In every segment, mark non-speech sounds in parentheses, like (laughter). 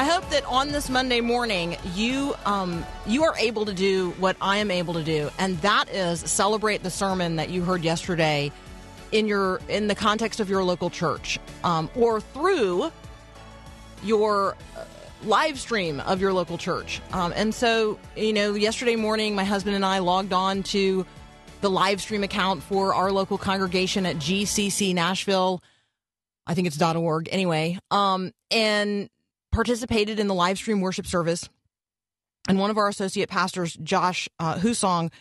I hope that on this Monday morning you um, you are able to do what I am able to do, and that is celebrate the sermon that you heard yesterday in your in the context of your local church, um, or through your uh, live stream of your local church. Um, and so, you know, yesterday morning, my husband and I logged on to the live stream account for our local congregation at GCC Nashville. I think it's .org anyway. Um, and participated in the live stream worship service. And one of our associate pastors, Josh uh, Husong,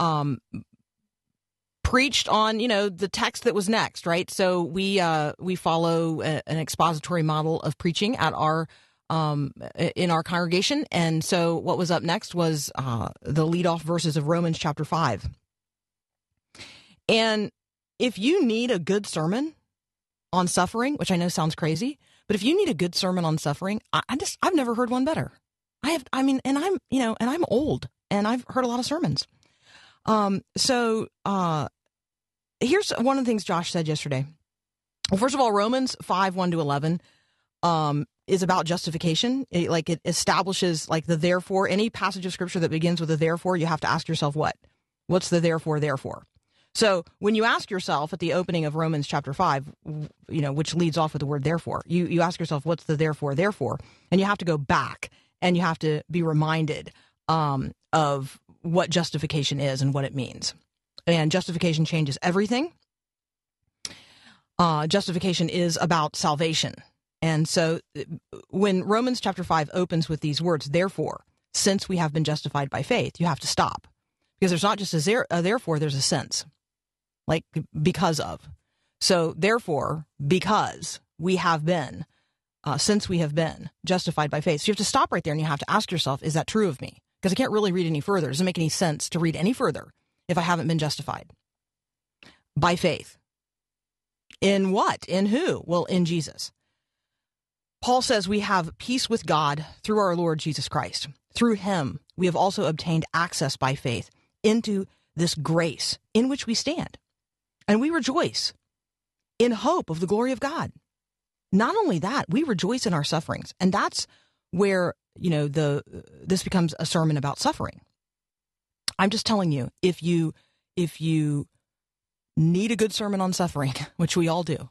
um, preached on you know the text that was next, right? So we uh, we follow a, an expository model of preaching at our um, in our congregation, and so what was up next was uh, the leadoff verses of Romans chapter five. And if you need a good sermon on suffering, which I know sounds crazy, but if you need a good sermon on suffering, I, I just I've never heard one better. I have I mean, and I'm you know, and I'm old and I've heard a lot of sermons. Um, so uh here's one of the things Josh said yesterday. Well, first of all, Romans five one to eleven um is about justification. It, like it establishes like the therefore. Any passage of scripture that begins with a therefore, you have to ask yourself what? What's the therefore therefore? So when you ask yourself at the opening of Romans chapter five, you know, which leads off with the word therefore, you, you ask yourself, what's the therefore, therefore? And you have to go back and you have to be reminded um, of what justification is and what it means. And justification changes everything. Uh, justification is about salvation. And so when Romans chapter 5 opens with these words, therefore, since we have been justified by faith, you have to stop. Because there's not just a, there, a therefore, there's a sense like because of. So therefore, because we have been, uh, since we have been justified by faith, so you have to stop right there and you have to ask yourself, is that true of me? Because I can't really read any further. It doesn't make any sense to read any further if I haven't been justified by faith. In what? In who? Well, in Jesus. Paul says we have peace with God through our Lord Jesus Christ. Through him, we have also obtained access by faith into this grace in which we stand. And we rejoice in hope of the glory of God. Not only that, we rejoice in our sufferings. And that's where, you know, the this becomes a sermon about suffering. I'm just telling you, if you if you need a good sermon on suffering, (laughs) which we all do,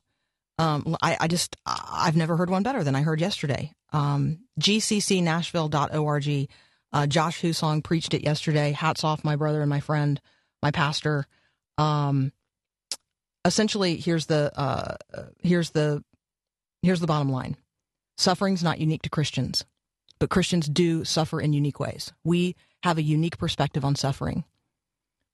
um, I, I just I've never heard one better than I heard yesterday. Um, GCCNashville.org. Uh, Josh Husong preached it yesterday. Hats off, my brother and my friend, my pastor. Um, essentially here's the uh, here's the here's the bottom line. Suffering's not unique to christians but christians do suffer in unique ways. We have a unique perspective on suffering.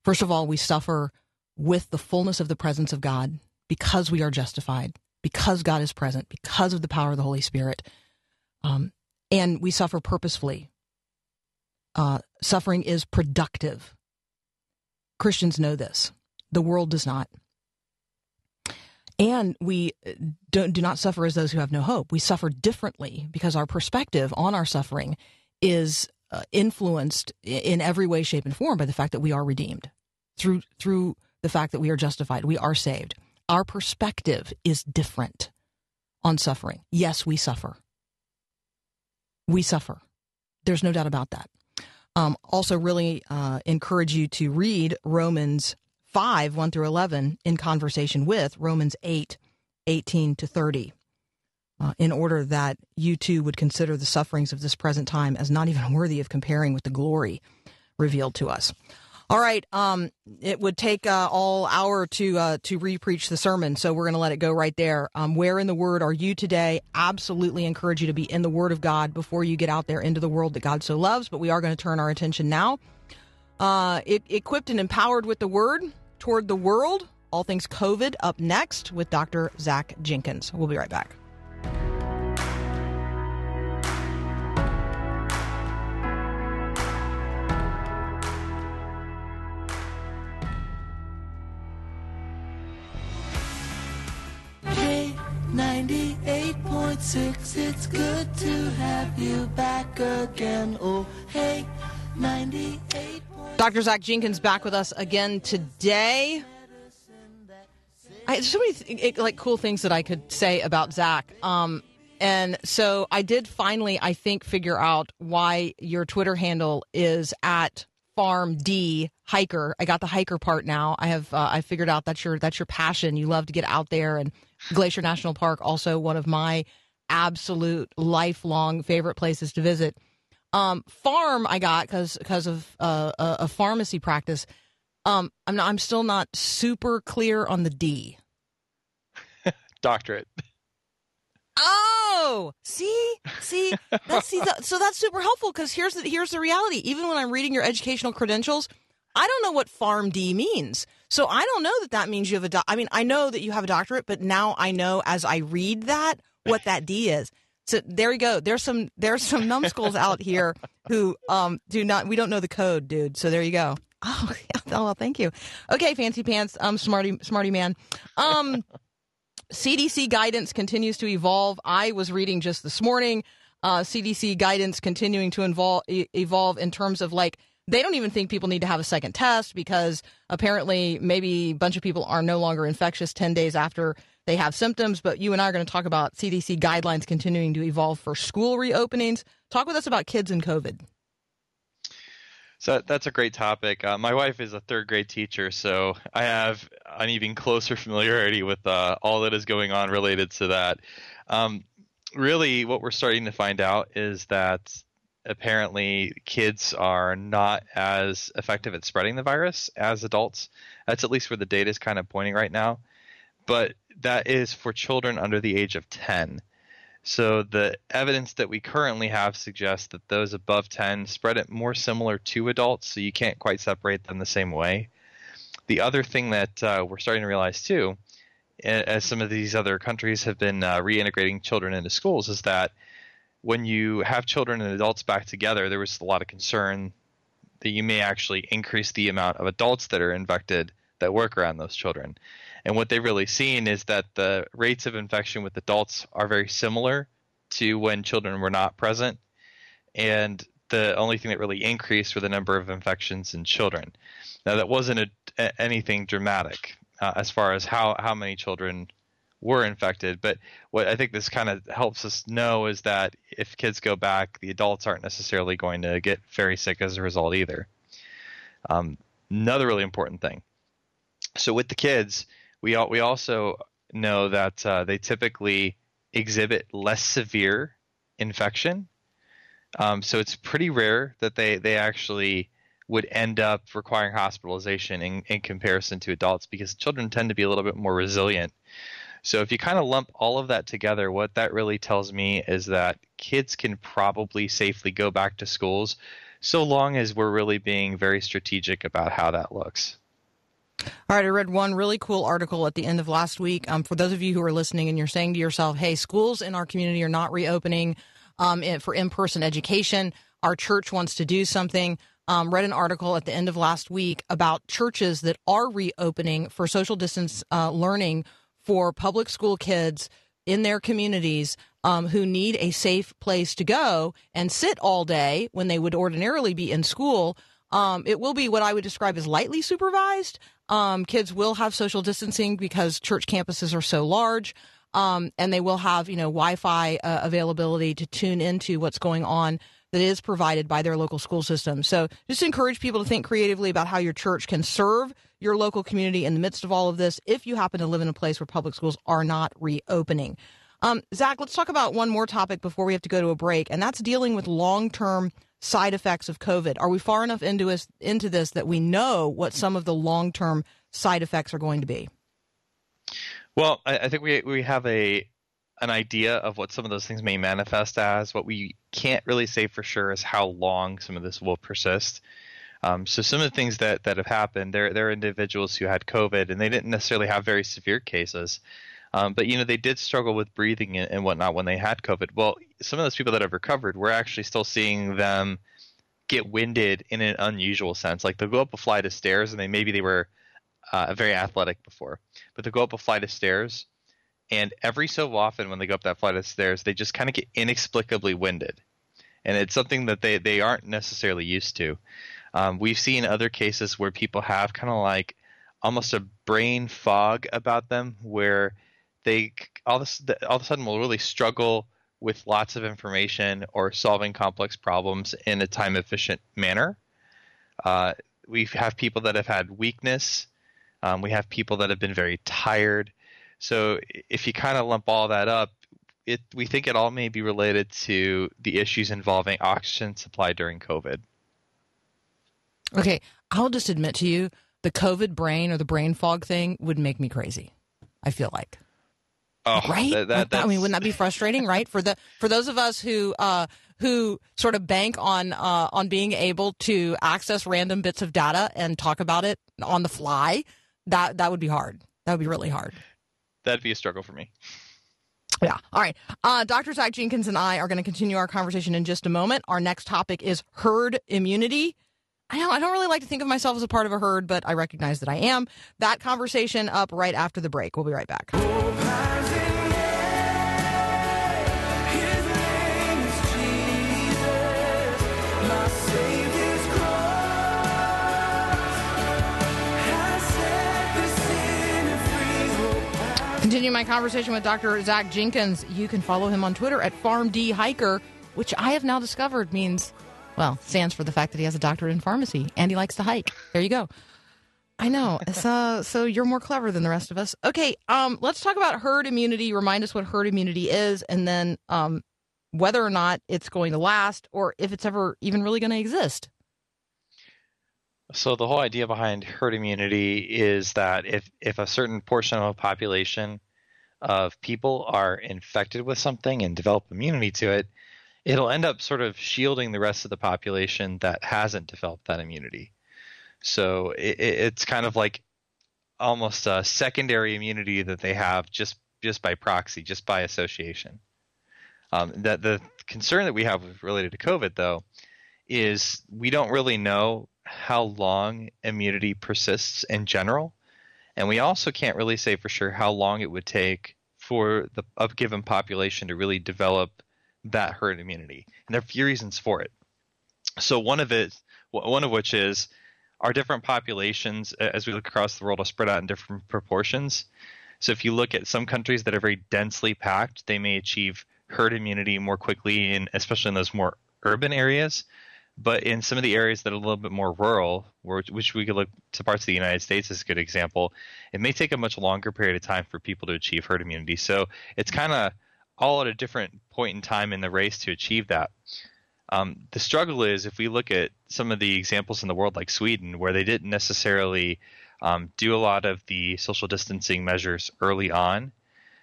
First of all we suffer with the fullness of the presence of god because we are justified because god is present because of the power of the holy spirit. Um, and we suffer purposefully. Uh, suffering is productive. Christians know this. The world does not and we uh, don't, do not suffer as those who have no hope. We suffer differently because our perspective on our suffering is uh, influenced in every way, shape, and form by the fact that we are redeemed through through the fact that we are justified, we are saved. Our perspective is different on suffering. Yes, we suffer. We suffer. There's no doubt about that. Um, also, really uh, encourage you to read Romans 5, 1 through 11, in conversation with Romans 8, 18 to 30, uh, in order that you too would consider the sufferings of this present time as not even worthy of comparing with the glory revealed to us. All right. Um, it would take uh, all hour to uh, to repreach the sermon, so we're going to let it go right there. Um, where in the Word are you today? Absolutely encourage you to be in the Word of God before you get out there into the world that God so loves. But we are going to turn our attention now, uh, it, equipped and empowered with the Word toward the world. All things COVID up next with Dr. Zach Jenkins. We'll be right back. Hey, 98.6, it's good to have you back again. Oh, hey, 98. Dr. Zach Jenkins back with us again today. I, so many th- like cool things that I could say about Zach. Um, and so I did finally, I think, figure out why your Twitter handle is at Farm D Hiker. I got the hiker part now. I have uh, I figured out that's your that's your passion. You love to get out there, and Glacier National Park also one of my absolute lifelong favorite places to visit. Um, farm I got because because of uh, a, a pharmacy practice. Um, I'm not, I'm still not super clear on the D. (laughs) Doctorate. Oh, see, see, that's see, that, so that's super helpful because here's the here's the reality. Even when I'm reading your educational credentials, I don't know what PharmD means. So I don't know that that means you have a. Do- I mean, I know that you have a doctorate, but now I know as I read that what that D is. So there you go. There's some there's some numbskulls out here who um do not we don't know the code, dude. So there you go. (laughs) Oh, oh well, thank you. Okay, fancy pants, um, smarty smarty man. Um. CDC guidance continues to evolve. I was reading just this morning, uh, CDC guidance continuing to involve, e- evolve in terms of like, they don't even think people need to have a second test because apparently maybe a bunch of people are no longer infectious 10 days after they have symptoms. But you and I are going to talk about CDC guidelines continuing to evolve for school reopenings. Talk with us about kids and COVID. So that's a great topic. Uh, my wife is a third grade teacher, so I have an even closer (laughs) familiarity with uh, all that is going on related to that. Um, really, what we're starting to find out is that apparently kids are not as effective at spreading the virus as adults. That's at least where the data is kind of pointing right now. But that is for children under the age of 10. So the evidence that we currently have suggests that those above 10 spread it more similar to adults, so you can't quite separate them the same way. The other thing that uh, we're starting to realize too, as some of these other countries have been uh, reintegrating children into schools, is that when you have children and adults back together, there was a lot of concern that you may actually increase the amount of adults that are infected that work around those children. And what they've really seen is that the rates of infection with adults are very similar to when children were not present. And the only thing that really increased were the number of infections in children. Now, that wasn't a, a- anything dramatic uh, as far as how, how many children were infected. But what I think this kind of helps us know is that if kids go back, the adults aren't necessarily going to get very sick as a result either. Um, another really important thing. So with the kids, we we also know that uh, they typically exhibit less severe infection. Um, so it's pretty rare that they they actually would end up requiring hospitalization in, in comparison to adults because children tend to be a little bit more resilient. So if you kind of lump all of that together, what that really tells me is that kids can probably safely go back to schools so long as we're really being very strategic about how that looks. All right, I read one really cool article at the end of last week. Um, for those of you who are listening and you're saying to yourself, hey, schools in our community are not reopening um, for in person education, our church wants to do something. Um, read an article at the end of last week about churches that are reopening for social distance uh, learning for public school kids in their communities um, who need a safe place to go and sit all day when they would ordinarily be in school. Um, it will be what I would describe as lightly supervised. Um, kids will have social distancing because church campuses are so large. Um, and they will have, you know, Wi-Fi uh, availability to tune into what's going on that is provided by their local school system. So just encourage people to think creatively about how your church can serve your local community in the midst of all of this if you happen to live in a place where public schools are not reopening. Um, Zach, let's talk about one more topic before we have to go to a break, and that's dealing with long term side effects of COVID? Are we far enough into us into this that we know what some of the long term side effects are going to be? Well, I, I think we we have a an idea of what some of those things may manifest as. What we can't really say for sure is how long some of this will persist. Um, so some of the things that, that have happened, there there are individuals who had COVID and they didn't necessarily have very severe cases, um, but you know they did struggle with breathing and, whatnot when they had COVID. Well, some of those people that have recovered, we're actually still seeing them get winded in an unusual sense. Like they'll go up a flight of stairs and they maybe they were uh, very athletic before, but they'll go up a flight of stairs and every so often when they go up that flight of stairs, they just kind of get inexplicably winded, and it's something that they they aren't necessarily used to. Um, we've seen other cases where people have kind of like almost a brain fog about them, where they all a, all of a sudden will really struggle with lots of information or solving complex problems in a time efficient manner. Uh, we have people that have had weakness. Um, we have people that have been very tired. So if you kind of lump all that up, it we think it all may be related to the issues involving oxygen supply during COVID. Okay, I'll just admit to you, the COVID brain or the brain fog thing would make me crazy. I feel like. Oh, right? that- that- I mean, wouldn't that be frustrating, right? For the for those of us who uh, who sort of bank on uh, on being able to access random bits of data and talk about it on the fly, that that would be hard. That would be really hard. that'd be a struggle for me. Yeah. All right. Uh, Dr. Zach Jenkins and I are going to continue our conversation in just a moment. Our next topic is herd immunity. I know I don't really like to think of myself as a part of a herd, but I recognize that I am. That conversation up right after the break. We'll be right back. Continue my conversation with Dr. Zach Jenkins. You can follow him on Twitter at PharmDHiker, which I have now discovered means, well, stands for the fact that he has a doctorate in pharmacy and he likes to hike. There you go. I know. So, so you're more clever than the rest of us. Okay, um, let's talk about herd immunity. Remind us what herd immunity is, and then um, whether or not it's going to last, or if it's ever even really going to exist. So the whole idea behind herd immunity is that if if a certain portion of a population of people are infected with something and develop immunity to it, it'll end up sort of shielding the rest of the population that hasn't developed that immunity. So it, it- it's kind of like almost a secondary immunity that they have just just by proxy, just by association. Um, that the concern that we have related to COVID, though, is we don't really know how long immunity persists in general, and we also can't really say for sure how long it would take for the a given population to really develop that herd immunity. And there are a few reasons for it. So one of it, one of which is our different populations as we look across the world are spread out in different proportions. So if you look at some countries that are very densely packed, they may achieve herd immunity more quickly, in, especially in those more urban areas. But in some of the areas that are a little bit more rural, which we could look to parts of the United States as a good example, it may take a much longer period of time for people to achieve herd immunity. So it's kind of all at a different point in time in the race to achieve that. Um, the struggle is if we look at some of the examples in the world, like Sweden, where they didn't necessarily um, do a lot of the social distancing measures early on.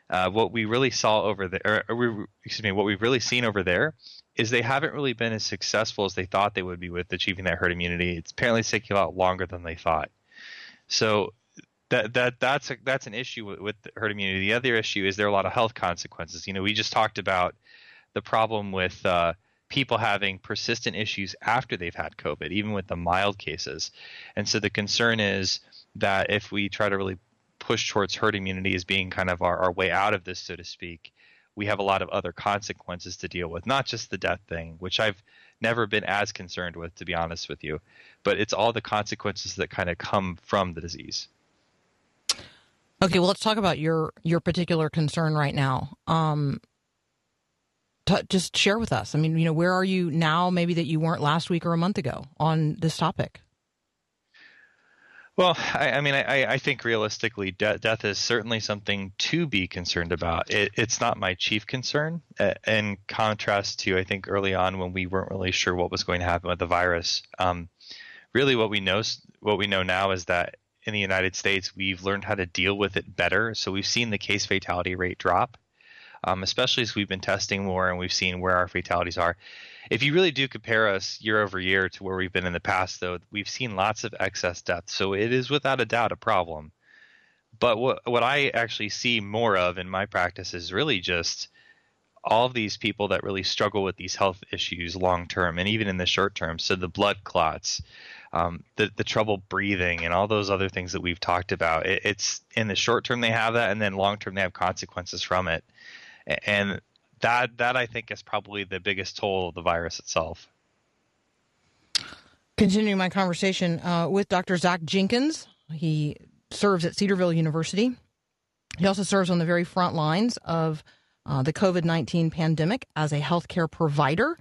Uh, what we really saw over there, or, we, excuse me, what we've really seen over there is they haven't really been as successful as they thought they would be with achieving that herd immunity. It's apparently taking a lot longer than they thought. So that that that's a, that's an issue with, with herd immunity. The other issue is there are a lot of health consequences. You know, we just talked about the problem with uh, people having persistent issues after they've had COVID, even with the mild cases. And so the concern is that if we try to really push towards herd immunity as being kind of our, our way out of this, so to speak, we have a lot of other consequences to deal with, not just the death thing, which I've never been as concerned with, to be honest with you, but it's all the consequences that kind of come from the disease. Okay, well, let's talk about your your particular concern right now. Um, t- just share with us. I mean, you know, where are you now? Maybe that you weren't last week or a month ago on this topic. Well, I, I mean, I, I think realistically, de- death is certainly something to be concerned about. It, it's not my chief concern. Uh, in contrast to, I think early on when we weren't really sure what was going to happen with the virus. Um, really, what we know, what we know now is that in the United States, we've learned how to deal with it better. So we've seen the case fatality rate drop, um, especially as we've been testing more and we've seen where our fatalities are. If you really do compare us year over year to where we've been in the past, though, we've seen lots of excess deaths. So it is without a doubt a problem. But what what I actually see more of in my practice is really just all of these people that really struggle with these health issues long term and even in the short term. So the blood clots, um, the the trouble breathing, and all those other things that we've talked about. It, it's in the short term they have that, and then long term they have consequences from it. And that that I think is probably the biggest toll of the virus itself. Continuing my conversation uh, with Dr. Zach Jenkins. He serves at Cedarville University. He also serves on the very front lines of uh, the COVID 19 pandemic as a healthcare provider.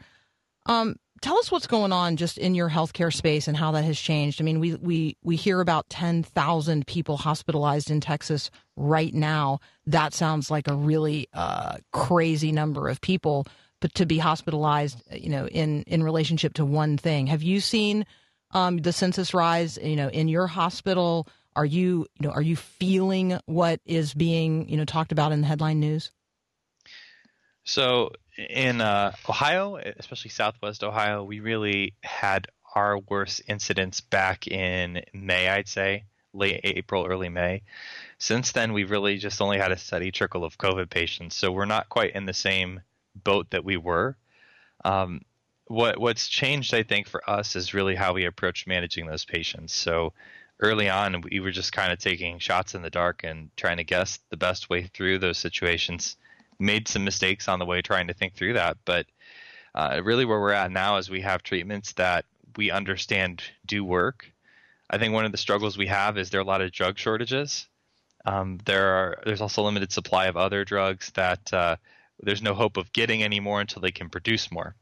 Um, tell us what's going on just in your healthcare space and how that has changed. I mean, we, we, we hear about 10,000 people hospitalized in Texas right now. That sounds like a really uh, crazy number of people, but to be hospitalized, you know, in, in relationship to one thing. Have you seen um, the census rise, you know, in your hospital? Are you, you know, are you feeling what is being, you know, talked about in the headline news? So in uh, Ohio, especially Southwest Ohio, we really had our worst incidents back in May, I'd say, late April, early May. Since then, we've really just only had a steady trickle of COVID patients, so we're not quite in the same boat that we were. Um, what what's changed, I think, for us is really how we approach managing those patients. So early on, we were just kind of taking shots in the dark and trying to guess the best way through those situations made some mistakes on the way trying to think through that. But uh, really, where we're at now is we have treatments that we understand do work. I think one of the struggles we have is there are a lot of drug shortages. Um, there are there's also limited supply of other drugs that uh, there's no hope of getting any more until they can produce more.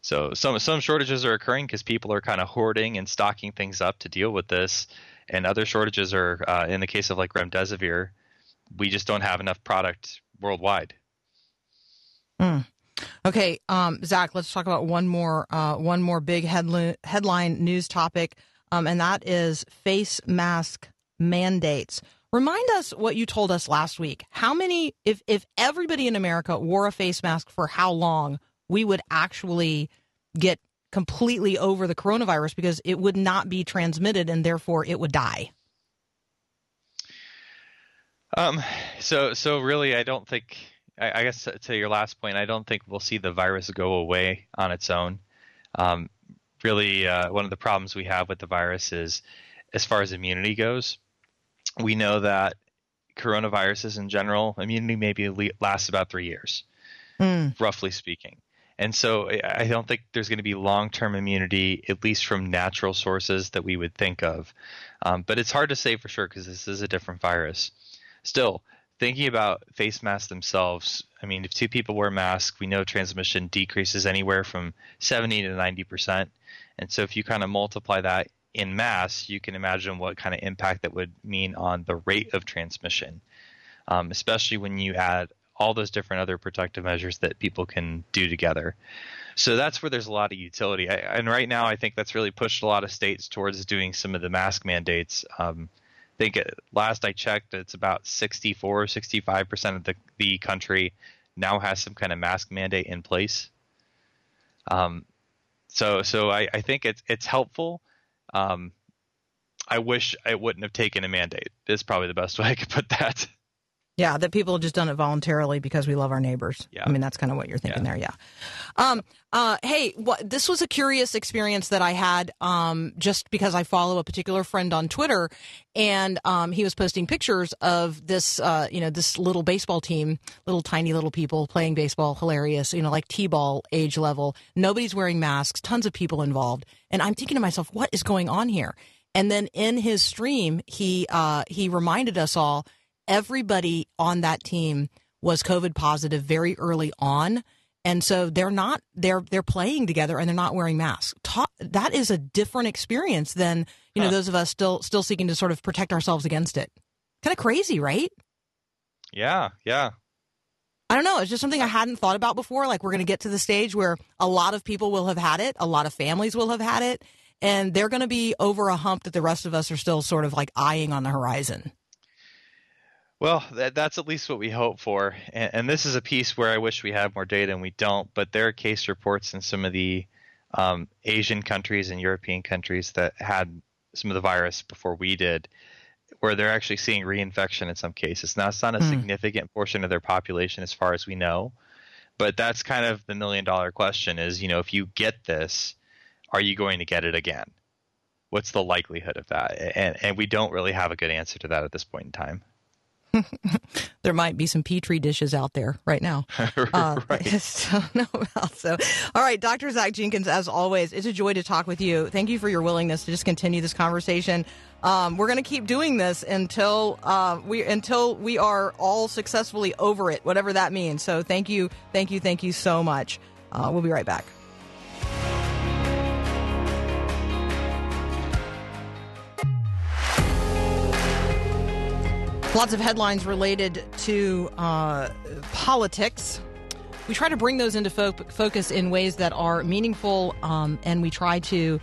So some some shortages are occurring because people are kind of hoarding and stocking things up to deal with this, and other shortages are uh, in the case of like remdesivir, we just don't have enough product worldwide. Okay, um, Zach, let's talk about one more uh, one more big headline headline news topic, um, and that is face mask mandates. Remind us what you told us last week. How many, if if everybody in America wore a face mask for how long, we would actually get completely over the coronavirus because it would not be transmitted and therefore it would die. Um, so so really, I don't think. I, I guess to, your last point, I don't think we'll see the virus go away on its own. Um, really, uh, one of the problems we have with the virus is, as far as immunity goes, we know that coronaviruses in general, immunity maybe lasts about three years, roughly speaking. And so I I don't think there's going to be long term immunity, at least from natural sources that we would think of. Um, but it's hard to say for sure because this is a different virus. Still, thinking about face masks themselves, I mean, if two people wear masks, we know transmission decreases anywhere from 70 to 90%. And so if you kind of multiply that in mass, you can imagine what kind of impact that would mean on the rate of transmission, um, especially when you add all those different other protective measures that people can do together. So that's where there's a lot of utility. I, and right now, I think that's really pushed a lot of states towards doing some of the mask mandates. Um, think it, last I checked, it's about 64, 65% of the, the country now has some kind of mask mandate in place. Um, so, so I, I think it's it's helpful. Um, I wish I wouldn't have taken a mandate. Is probably the best (laughs) way I could put that. Yeah, that people have just done it voluntarily because we love our neighbors. Yeah. I mean, that's kind of what you're thinking Yeah. there. Yeah. Um, uh, hey, what, this was a curious experience that I had um, just because I follow a particular friend on Twitter, and um, he was posting pictures of this, uh, you know, this little baseball team, little tiny little people playing baseball, hilarious, you know, like t-ball age level. Nobody's wearing masks, tons of people involved, and I'm thinking to myself, what is going on here? And then in his stream, he uh, he reminded us all everybody on that team was COVID positive very early on. and so they're not they're they're playing together and they're not wearing masks. Ta- that is a different experience than you know Huh. those of us still still seeking to sort of protect ourselves against it. Kind of crazy, right? Yeah, yeah. I don't know. It's just something I hadn't thought about before. Like we're going to get to the stage where a lot of people will have had it, a lot of families will have had it, and they're going to be over a hump that the rest of us are still sort of like eyeing on the horizon. Well, that, that's at least what we hope for. And, and this is a piece where I wish we had more data and we don't. But there are case reports in some of the um, Asian countries and European countries that had some of the virus before we did, where they're actually seeing reinfection in some cases. Now, it's not a Hmm. significant portion of their population as far as we know. But that's kind of the million dollar question is, you know, if you get this, are you going to get it again? What's the likelihood of that? And, and we don't really have a good answer to that at this point in time. (laughs) There might be some petri dishes out there right now. (laughs) Uh, I just don't know about. So, all right, Dr. Zach Jenkins, as always, it's a joy to talk with you. Thank you for your willingness to just continue this conversation. Um, we're going to keep doing this until uh, we until we are all successfully over it, whatever that means. So, thank you, thank you, thank you so much. Uh, we'll be right back. Lots of headlines related to uh, politics. We try to bring those into fo- focus in ways that are meaningful, um, and we try to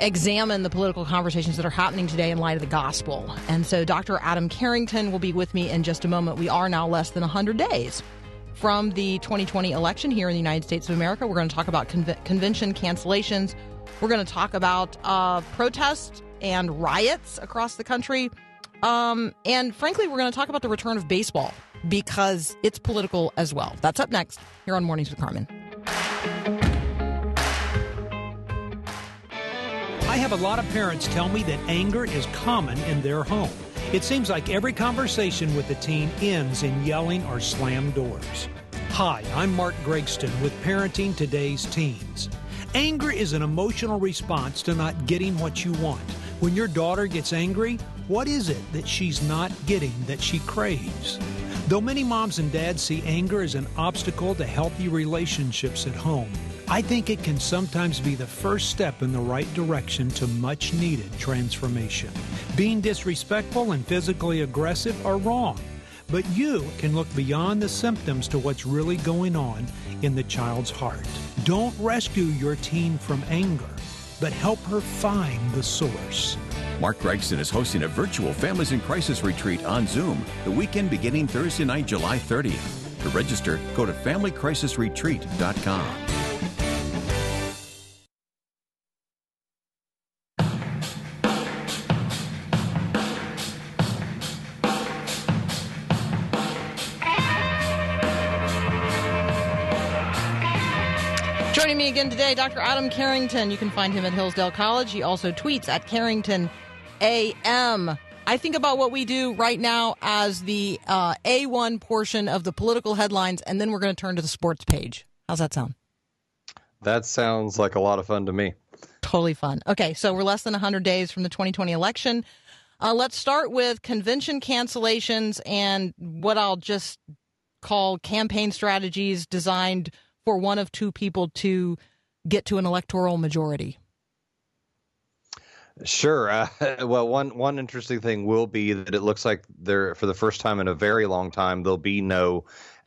examine the political conversations that are happening today in light of the gospel. And so, Dr. Adam Carrington will be with me in just a moment. We are now less than 100 days from the 2020 election here in the United States of America. We're going to talk about conve- convention cancellations. We're going to talk about uh, protests and riots across the country. Um, and frankly, we're going to talk about the return of baseball because it's political as well. That's up next here on Mornings with Carmen. I have a lot of parents tell me that anger is common in their home. It seems like every conversation with the teen ends in yelling or slam doors. Hi, I'm Mark Gregston with Parenting Today's Teens. Anger is an emotional response to not getting what you want. When your daughter gets angry, what is it that she's not getting that she craves? Though many moms and dads see anger as an obstacle to healthy relationships at home, I think it can sometimes be the first step in the right direction to much needed transformation. Being disrespectful and physically aggressive are wrong, but you can look beyond the symptoms to what's really going on in the child's heart. Don't rescue your teen from anger, but help her find the source. Mark Gregston is hosting a virtual Families in Crisis retreat on Zoom the weekend beginning Thursday night, July 30th. To register, go to FamilyCrisisRetreat.com. today, Dr. Adam Carrington. You can find him at Hillsdale College. He also tweets at Carrington AM. I think about what we do right now as the uh, A1 portion of the political headlines, and then we're going to turn to the sports page. How's that sound? That sounds like a lot of fun to me. Totally fun. Okay, so we're less than 100 days from the 2020 election. Uh, let's start with convention cancellations and what I'll just call campaign strategies designed for one of two people to get to an electoral majority. Sure. Uh, (laughs) well, one one interesting thing will be that it looks like there, for the first time in a very long time, there'll be no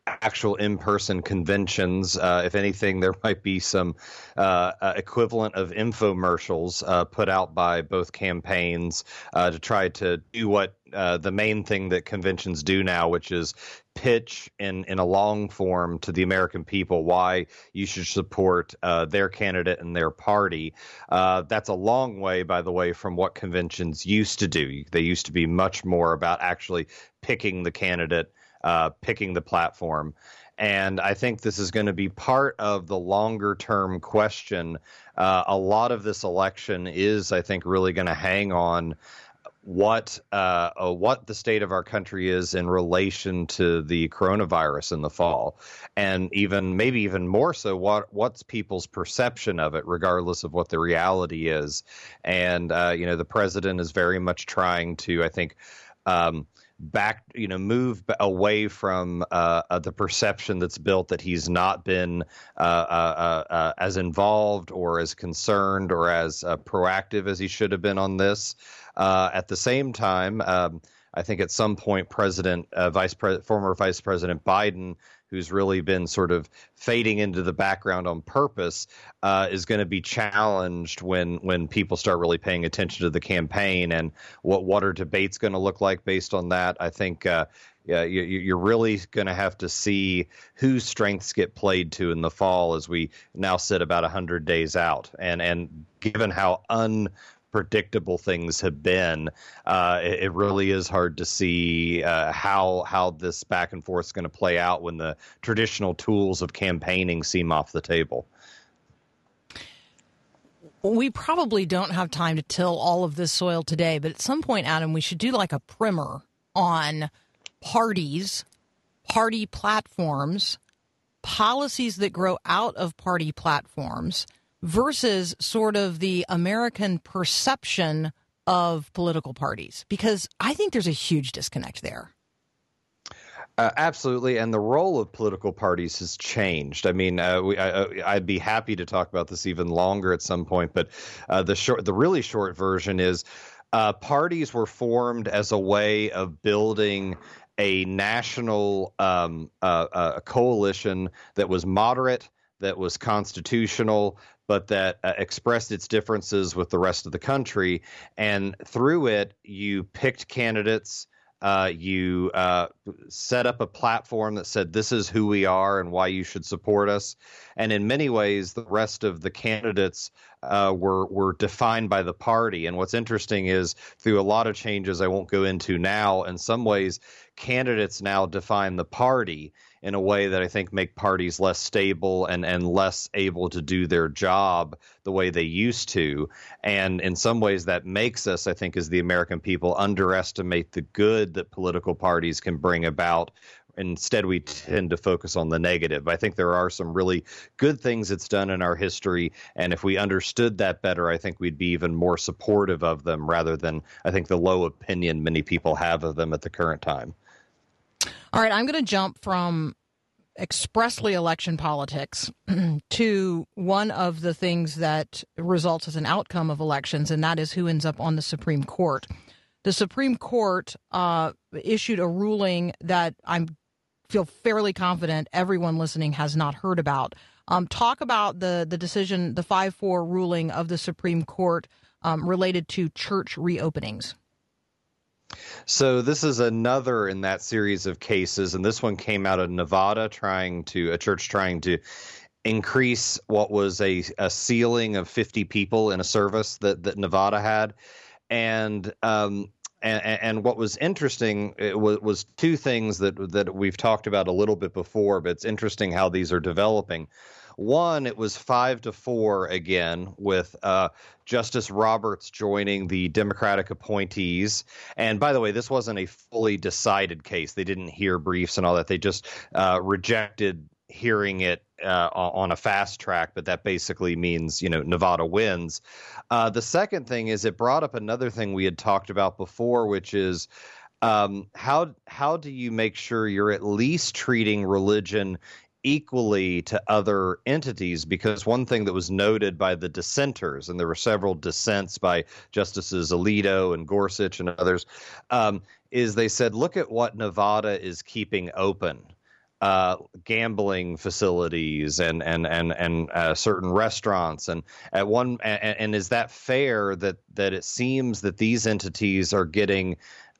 actual in-person conventions. Uh, if anything, there might be some uh, uh, equivalent of infomercials uh, put out by both campaigns uh, to try to do what uh, the main thing that conventions do now, which is pitch in in a long form to the American people why you should support uh, their candidate and their party. Uh, that's a long way, by the way, from what conventions used to do. They used to be much more about actually picking the candidate, uh, picking the platform. And I think this is going to be part of the longer term question. Uh, a lot of this election is, I think, really going to hang on what uh, uh, what the state of our country is in relation to the coronavirus in the fall, and even maybe even more so, what what's people's perception of it, regardless of what the reality is. And uh, you know, the president is very much trying to, I think. Um, back, you know, move away from uh, uh, the perception that's built that he's not been uh, uh, uh, uh, as involved or as concerned or as proactive as he should have been on this. At the same time, um, I think at some point, President, Vice Pre- former Vice President Biden, who's really been sort of fading into the background on purpose, uh, is going to be challenged when when people start really paying attention to the campaign and what are debates going to look like based on that. I think. Uh, yeah, you, you're really going to have to see whose strengths get played to in the fall as we now sit about 100 days out. And and given how unpredictable things have been, uh, it, it really is hard to see uh, how how this back and forth is going to play out when the traditional tools of campaigning seem off the table. We probably don't have time to till all of this soil today, but at some point, Adam, we should do like a primer on parties, party platforms, policies that grow out of party platforms versus sort of the American perception of political parties. Because I think there's a huge disconnect there. Uh, absolutely, and the role of political parties has changed. I mean, uh, we, I, I- I'd be happy to talk about this even longer at some point, but uh, the short, the really short version is, uh, parties were formed as a way of building a national um, uh, uh, coalition that was moderate, that was constitutional, but that uh, expressed its differences with the rest of the country, and through it, you picked candidates. Uh, you uh, set up a platform that said this is who we are and why you should support us. And in many ways, the rest of the candidates uh, were were defined by the party. And what's interesting is through a lot of changes I won't go into now. In some ways, candidates now define the party in a way that I think make parties less stable and, and less able to do their job the way they used to. And in some ways, that makes us, I think, as the American people, underestimate the good that political parties can bring about. Instead, we tend to focus on the negative. I think there are some really good things it's done in our history. And if we understood that better, I think we'd be even more supportive of them rather than, I think, the low opinion many people have of them at the current time. All right, I'm going to jump from expressly election politics (clears throat) to one of the things that results as an outcome of elections, and that is who ends up on the Supreme Court. The Supreme Court uh, issued a ruling that I feel fairly confident everyone listening has not heard about. Um, talk about the the decision, the five four ruling of the Supreme Court um, related to church reopenings. So this is another in that series of cases, and this one came out of Nevada, trying to a church trying to increase what was a, a ceiling of 50 people in a service that that Nevada had, and um, and, and what was interesting was, was two things that that we've talked about a little bit before, but it's interesting how these are developing. One, it was five to four again, with uh, Justice Roberts joining the Democratic appointees. And by the way, this wasn't a fully decided case. They didn't hear briefs and all that. They just uh, rejected hearing it uh, on a fast track, but that basically means you know Nevada wins. Uh, the second thing is it brought up another thing we had talked about before, which is um, how how do you make sure you're at least treating religion equally to other entities because one thing that was noted by the dissenters, and there were several dissents by Justices Alito and Gorsuch and others, um, is they said, look at what Nevada is keeping open. Uh, gambling facilities and and and and uh, certain restaurants and at one and, and is that fair that that it seems that these entities are getting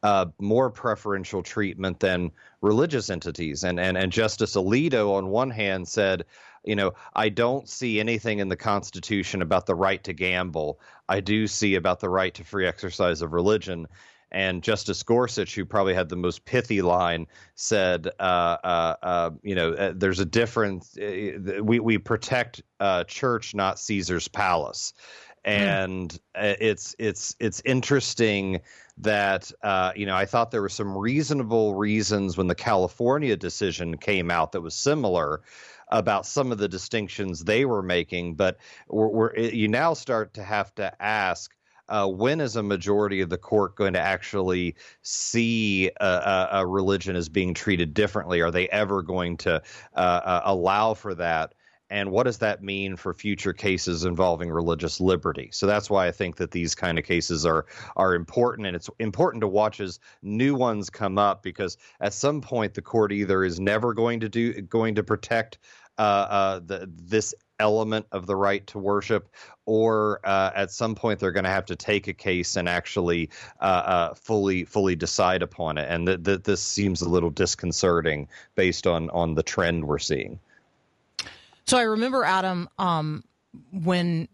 uh, more preferential treatment than religious entities. And, and, and Justice Alito, on one hand, said, you know, I don't see anything in the Constitution about the right to gamble. I do see about the right to free exercise of religion. And Justice Gorsuch, who probably had the most pithy line, said, uh, uh, uh, "You know, uh, there's a difference. Uh, we we protect uh, church, not Caesar's palace." and uh, it's it's it's interesting that uh, you know I thought there were some reasonable reasons when the California decision came out that was similar about some of the distinctions they were making, but we're, we're, you now start to have to ask. uh, when is a majority of the court going to actually see a, a, a religion as being treated differently? Are they ever going to uh, uh, allow for that? And what does that mean for future cases involving religious liberty? So that's why I think that these kind of cases are are important, and it's important to watch as new ones come up because at some point the court either is never going to do going to protect uh, uh, the, this element of the right to worship, or uh, at some point they're going to have to take a case and actually uh, uh, fully fully decide upon it. And th- th- this seems a little disconcerting based on on the trend we're seeing. So I remember, Adam, um, when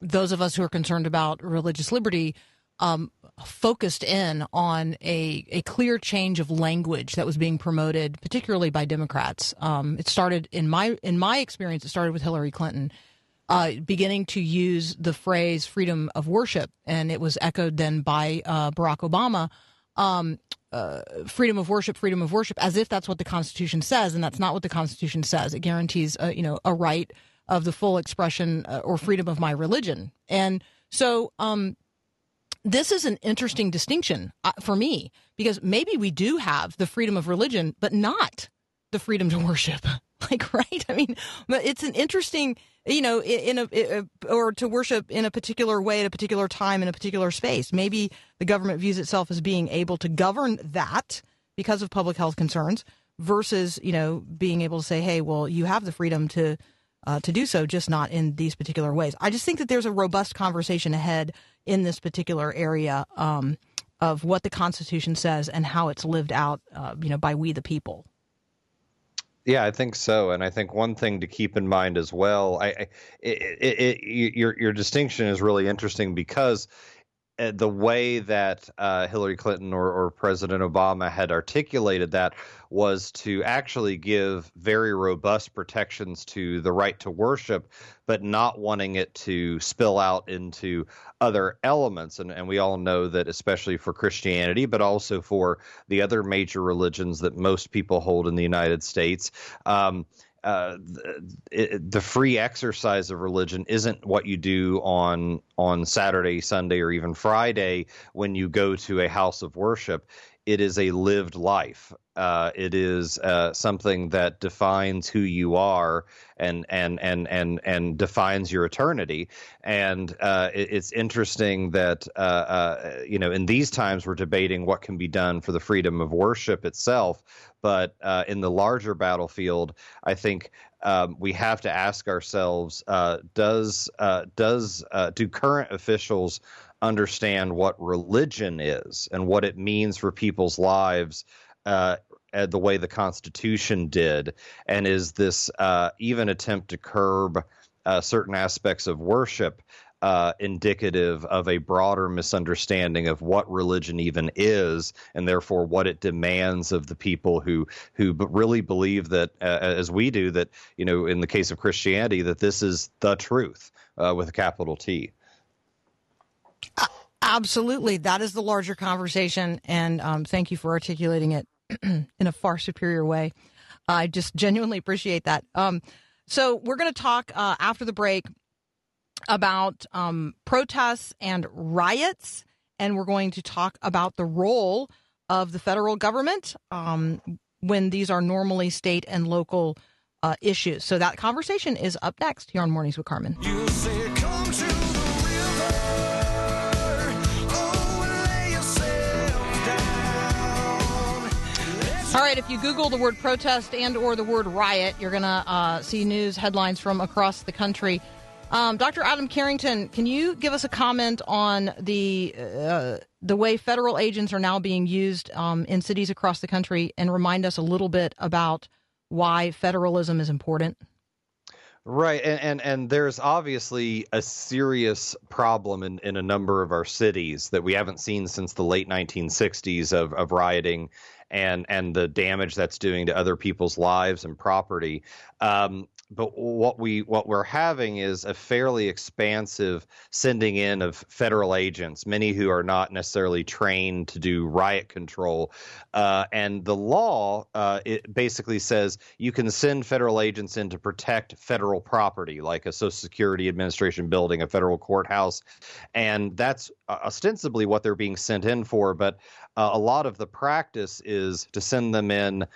those of us who are concerned about religious liberty um, focused in on a, a clear change of language that was being promoted, particularly by Democrats. Um, it started in my in my experience. It started with Hillary Clinton. Uh, beginning to use the phrase freedom of worship, and it was echoed then by uh, Barack Obama. Um, uh, freedom of worship, freedom of worship, as if that's what the Constitution says, and that's not what the Constitution says. It guarantees, uh, you know, a right of the full expression uh, or freedom of my religion. And so, um, this is an interesting distinction uh, for me because maybe we do have the freedom of religion, but not the freedom to worship. (laughs) like, right? I mean, it's an interesting, you know, in a, or to worship in a particular way at a particular time in a particular space. Maybe the government views itself as being able to govern that because of public health concerns versus, you know, being able to say, hey, well, you have the freedom to. Uh, to do so, just not in these particular ways. I just think that there's a robust conversation ahead in this particular area um, of what the Constitution says and how it's lived out, uh, you know, by we the people. Yeah, I think so, and I think one thing to keep in mind as well, I, I it, it, it, your your distinction is really interesting because the way that uh, Hillary Clinton or, or President Obama had articulated that was to actually give very robust protections to the right to worship, but not wanting it to spill out into other elements. And, and we all know that, especially for Christianity, but also for the other major religions that most people hold in the United States. Um, uh, the, the free exercise of religion isn't what you do on on Saturday, Sunday, or even Friday when you go to a house of worship. It is a lived life. Uh, it is uh, something that defines who you are and and and and and defines your eternity. And uh, it, it's interesting that uh, uh, you know in these times we're debating what can be done for the freedom of worship itself, but uh, in the larger battlefield, I think um, we have to ask ourselves: Does does do current officials understand what religion is and what it means for people's lives? Uh, the way the Constitution did, and is this uh, even attempt to curb certain aspects of worship uh, indicative of a broader misunderstanding of what religion even is, and therefore what it demands of the people who who really believe that, uh, as we do, that you know, in the case of Christianity, that this is the truth uh, with a capital T. Absolutely, that is the larger conversation, and um, thank you for articulating it (clears throat) in a far superior way. I just genuinely appreciate that. Um, so we're going to talk uh, after the break about um, protests and riots, and we're going to talk about the role of the federal government um, when these are normally state and local uh, issues. So that conversation is up next here on Mornings with Carmen. All right, if you Google the word protest and or the word riot, you're going to uh, see news headlines from across the country. Um, Dr. Adam Carrington, can you give us a comment on the uh, the way federal agents are now being used um, in cities across the country, and remind us a little bit about why federalism is important? Right, and, and and there's obviously a serious problem in, in a number of our cities that we haven't seen since the late 1960s of, of rioting and and the damage that's doing to other people's lives and property. Um, but what we what we're having is a fairly expansive sending in of federal agents, many who are not necessarily trained to do riot control. Uh, and the law uh, it basically says you can send federal agents in to protect federal property, like a Social Security Administration building, a federal courthouse, and that's ostensibly what they're being sent in for. But uh, a lot of the practice is to send them in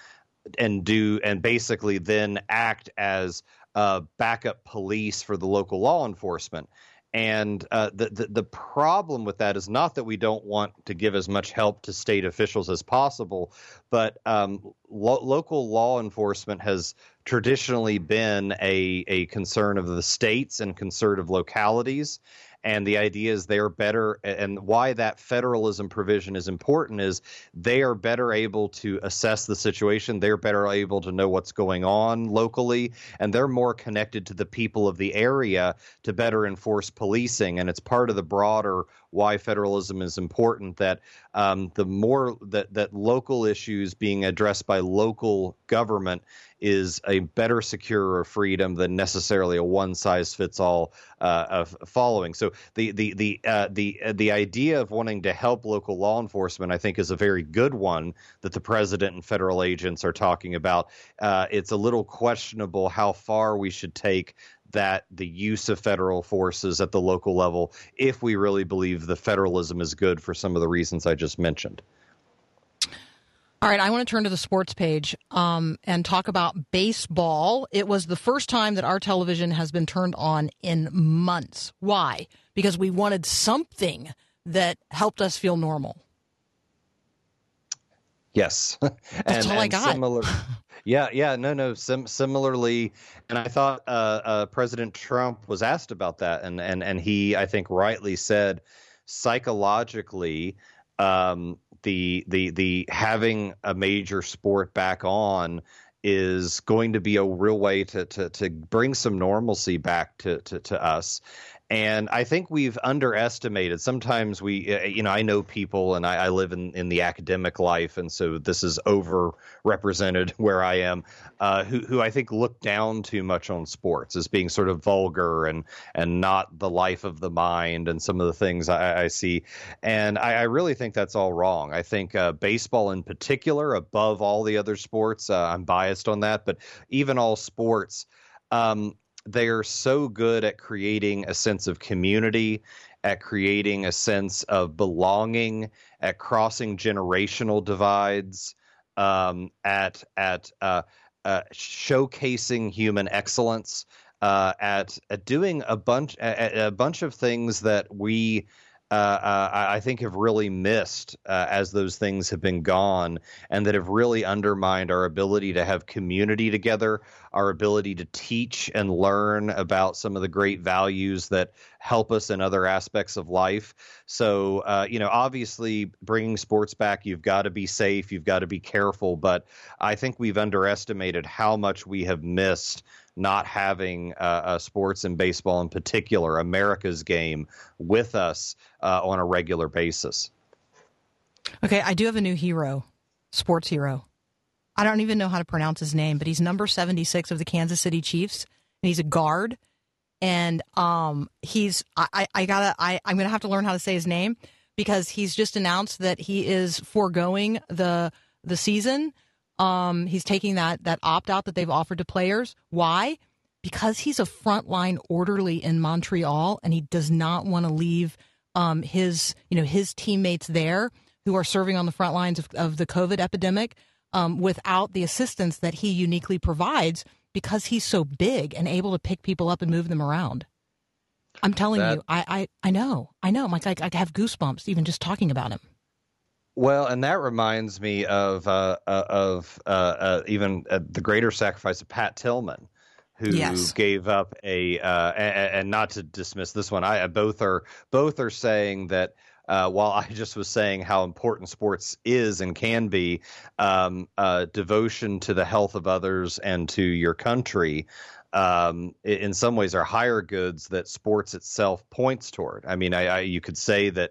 and do and basically then act as uh, backup police for the local law enforcement. And uh, the, the the problem with that is not that we don't want to give as much help to state officials as possible, but um, lo- local law enforcement has traditionally been a a concern of the states and concern of localities and the idea is they're better and why that federalism provision is important is they are better able to assess the situation. They're better able to know what's going on locally and they're more connected to the people of the area to better enforce policing. And it's part of the broader why federalism is important that um, the more that that local issues being addressed by local government is a better securer freedom than necessarily a one size fits all uh, of following. So the the the uh, the uh, the idea of wanting to help local law enforcement, I think, is a very good one that the president and federal agents are talking about. Uh, it's a little questionable how far we should take that the use of federal forces at the local level if we really believe the federalism is good for some of the reasons I just mentioned. All right, I want to turn to the sports page um, and talk about baseball. It was the first time that our television has been turned on in months. Why? Because we wanted something that helped us feel normal. Yes, (laughs) That's all I got. Similar, (laughs) yeah, yeah, no, no. Sim- similarly, and I thought uh, uh, President Trump was asked about that, and and and he, I think, rightly said, psychologically, um, the the the having a major sport back on is going to be a real way to to to bring some normalcy back to to, to us and I think we've underestimated. Sometimes we, uh, you know, I know people, and I, I live in in the academic life, and so this is overrepresented (laughs) where I am, uh, who who I think look down too much on sports as being sort of vulgar and and not the life of the mind, and some of the things I, I see, and I, I really think that's all wrong. I think uh, baseball in particular, above all the other sports, uh, I'm biased on that, but even all sports. Um, they are so good at creating a sense of community, at creating a sense of belonging, at crossing generational divides, um, at at uh, uh, showcasing human excellence, uh, at, at doing a bunch a, a bunch of things that we uh, uh, I think have really missed uh, as those things have been gone, and that have really undermined our ability to have community together, our ability to teach and learn about some of the great values that help us in other aspects of life. So, uh, you know, obviously, bringing sports back, you've got to be safe, you've got to be careful, but I think we've underestimated how much we have missed not having uh, uh, sports and baseball in particular, America's game, with us uh, on a regular basis. Okay, I do have a new hero, sports hero. I don't even know how to pronounce his name, but he's number 76 of the Kansas City Chiefs, and he's a guard. And um, he's I, I, gotta I, I'm gonna have to learn how to say his name because he's just announced that he is foregoing the the season. Um, he's taking that that opt out that they've offered to players. Why? Because he's a frontline orderly in Montreal, and he does not want to leave um, his you know his teammates there who are serving on the front lines of, of the COVID epidemic um, without the assistance that he uniquely provides because he's so big and able to pick people up and move them around. I'm telling That- you, I, I I know, I know. Like I, I have goosebumps even just talking about him. Well, and that reminds me of uh, uh, of uh, uh, even uh, the greater sacrifice of Pat Tillman, who Yes. gave up a uh, and, and not to dismiss this one. I both are both are saying that. Uh, while I just was saying how important sports is and can be, um, uh, devotion to the health of others and to your country, um, in some ways, are higher goods that sports itself points toward. I mean, I, I you could say that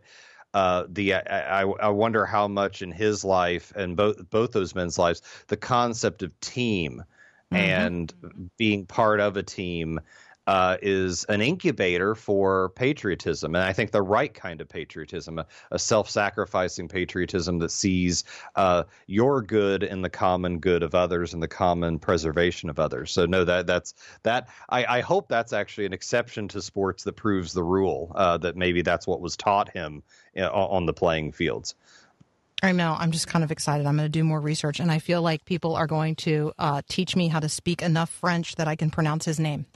uh, the I, I, I wonder how much in his life and both both those men's lives the concept of team and being part of a team uh, is an incubator for patriotism, and I think the right kind of patriotism, a, a self-sacrificing patriotism that sees uh, your good in the common good of others and the common preservation of others. So no, that that's that. I, I hope that's actually an exception to sports that proves the rule. Uh, that maybe that's what was taught him know, on the playing fields. I know. I'm just kind of excited. I'm going to do more research, and I feel like people are going to uh, teach me how to speak enough French that I can pronounce his name.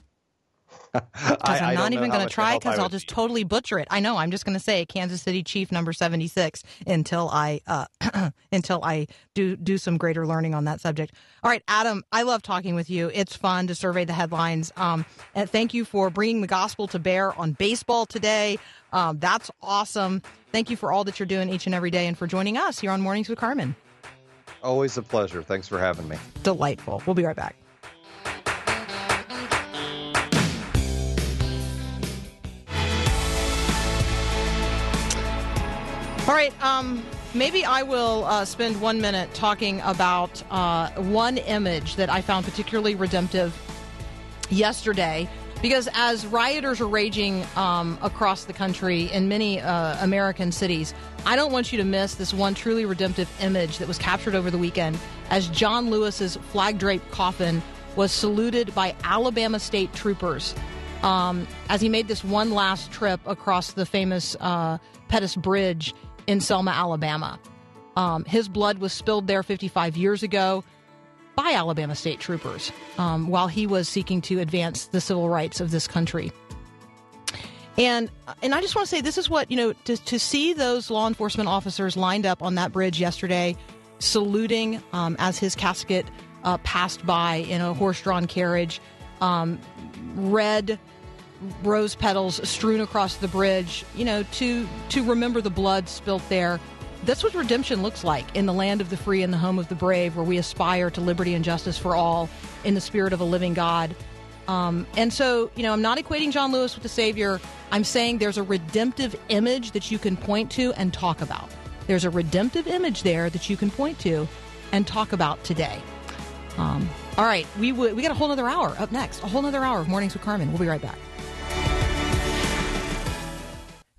(laughs) Because I'm not even going to try because I'll just totally butcher it. I know. I'm just going to say Kansas City Chief number 76 until I uh, (clears throat) until I do do some greater learning on that subject. All right, Adam. I love talking with you. It's fun to survey the headlines. Um, and thank you for bringing the gospel to bear on baseball today. Um, that's awesome. Thank you for all that you're doing each and every day, and for joining us here on Mornings with Carmen. Always a pleasure. Thanks for having me. Delightful. We'll be right back. All right. Um, maybe I will uh, spend one minute talking about uh, one image that I found particularly redemptive yesterday. Because as rioters are raging um, across the country in many uh, American cities, I don't want you to miss this one truly redemptive image that was captured over the weekend as John Lewis's flag draped coffin was saluted by Alabama state troopers um, as he made this one last trip across the famous uh, Pettus Bridge in Selma, Alabama. Um, his blood was spilled there 55 years ago by Alabama state troopers um, while he was seeking to advance the civil rights of this country. And and I just want to say this is what you know to to see those law enforcement officers lined up on that bridge yesterday, saluting um, as his casket uh, passed by in a horse-drawn carriage, um, red rose petals strewn across the bridge. You know to to remember the blood spilt there. That's what redemption looks like in the land of the free and the home of the brave, where we aspire to liberty and justice for all in the spirit of a living God. Um, and so, you know, I'm not equating John Lewis with the Savior. I'm saying there's a redemptive image that you can point to and talk about. There's a redemptive image there that you can point to and talk about today. Um, all right, we w- we got a whole other hour up next. A whole other hour of Mornings with Carmen. We'll be right back.